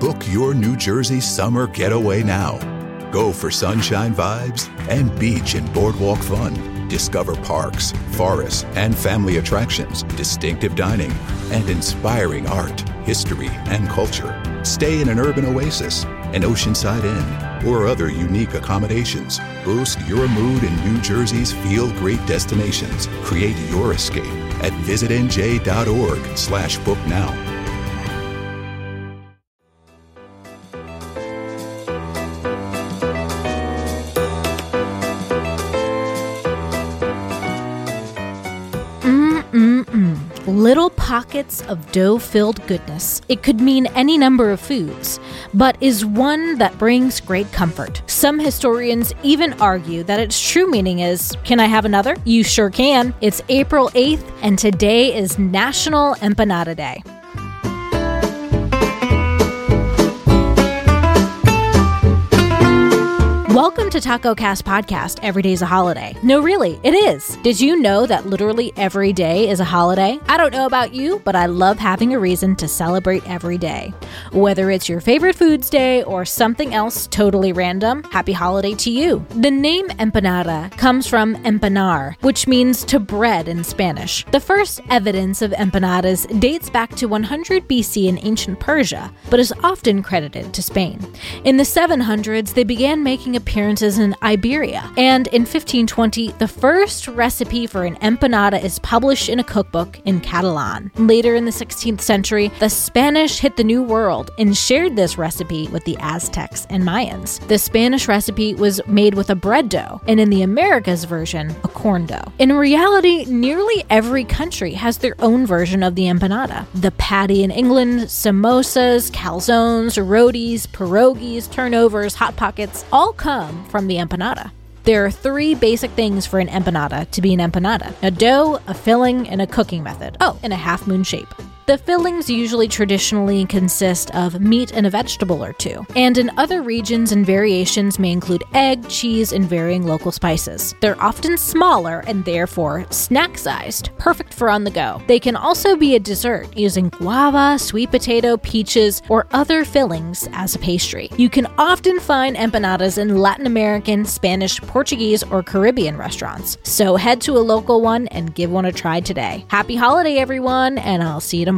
Book your New Jersey summer getaway now. Go for sunshine vibes and beach and boardwalk fun. Discover parks, forests, and family attractions, distinctive dining, and inspiring art, history, and culture. Stay in an urban oasis, an oceanside inn, or other unique accommodations. Boost your mood in New Jersey's feel great destinations. Create your escape at visitnj.org slash book now. Little pockets of dough filled goodness. It could mean any number of foods, but is one that brings great comfort. Some historians even argue that its true meaning is Can I have another? You sure can. It's April 8th, and today is National Empanada Day. Welcome to Taco Cast Podcast. Every day's a holiday. No, really, it is. Did you know that literally every day is a holiday? I don't know about you, but I love having a reason to celebrate every day. Whether it's your favorite foods day or something else totally random, happy holiday to you. The name empanada comes from empanar, which means to bread in Spanish. The first evidence of empanadas dates back to 100 BC in ancient Persia, but is often credited to Spain. In the 700s, they began making appearances in Iberia. And in 1520, the first recipe for an empanada is published in a cookbook in Catalan. Later in the 16th century, the Spanish hit the New World and shared this recipe with the Aztecs and Mayans. The Spanish recipe was made with a bread dough, and in the Americas version, a corn dough. In reality, nearly every country has their own version of the empanada. The patty in England, samosas, calzones, rotis, pierogies, turnovers, hot pockets all come from the empanada. There are three basic things for an empanada to be an empanada a dough, a filling, and a cooking method. Oh, and a half moon shape. The fillings usually traditionally consist of meat and a vegetable or two, and in other regions and variations may include egg, cheese, and varying local spices. They're often smaller and therefore snack sized, perfect for on the go. They can also be a dessert using guava, sweet potato, peaches, or other fillings as a pastry. You can often find empanadas in Latin American, Spanish, Portuguese, or Caribbean restaurants. So head to a local one and give one a try today. Happy holiday, everyone, and I'll see you tomorrow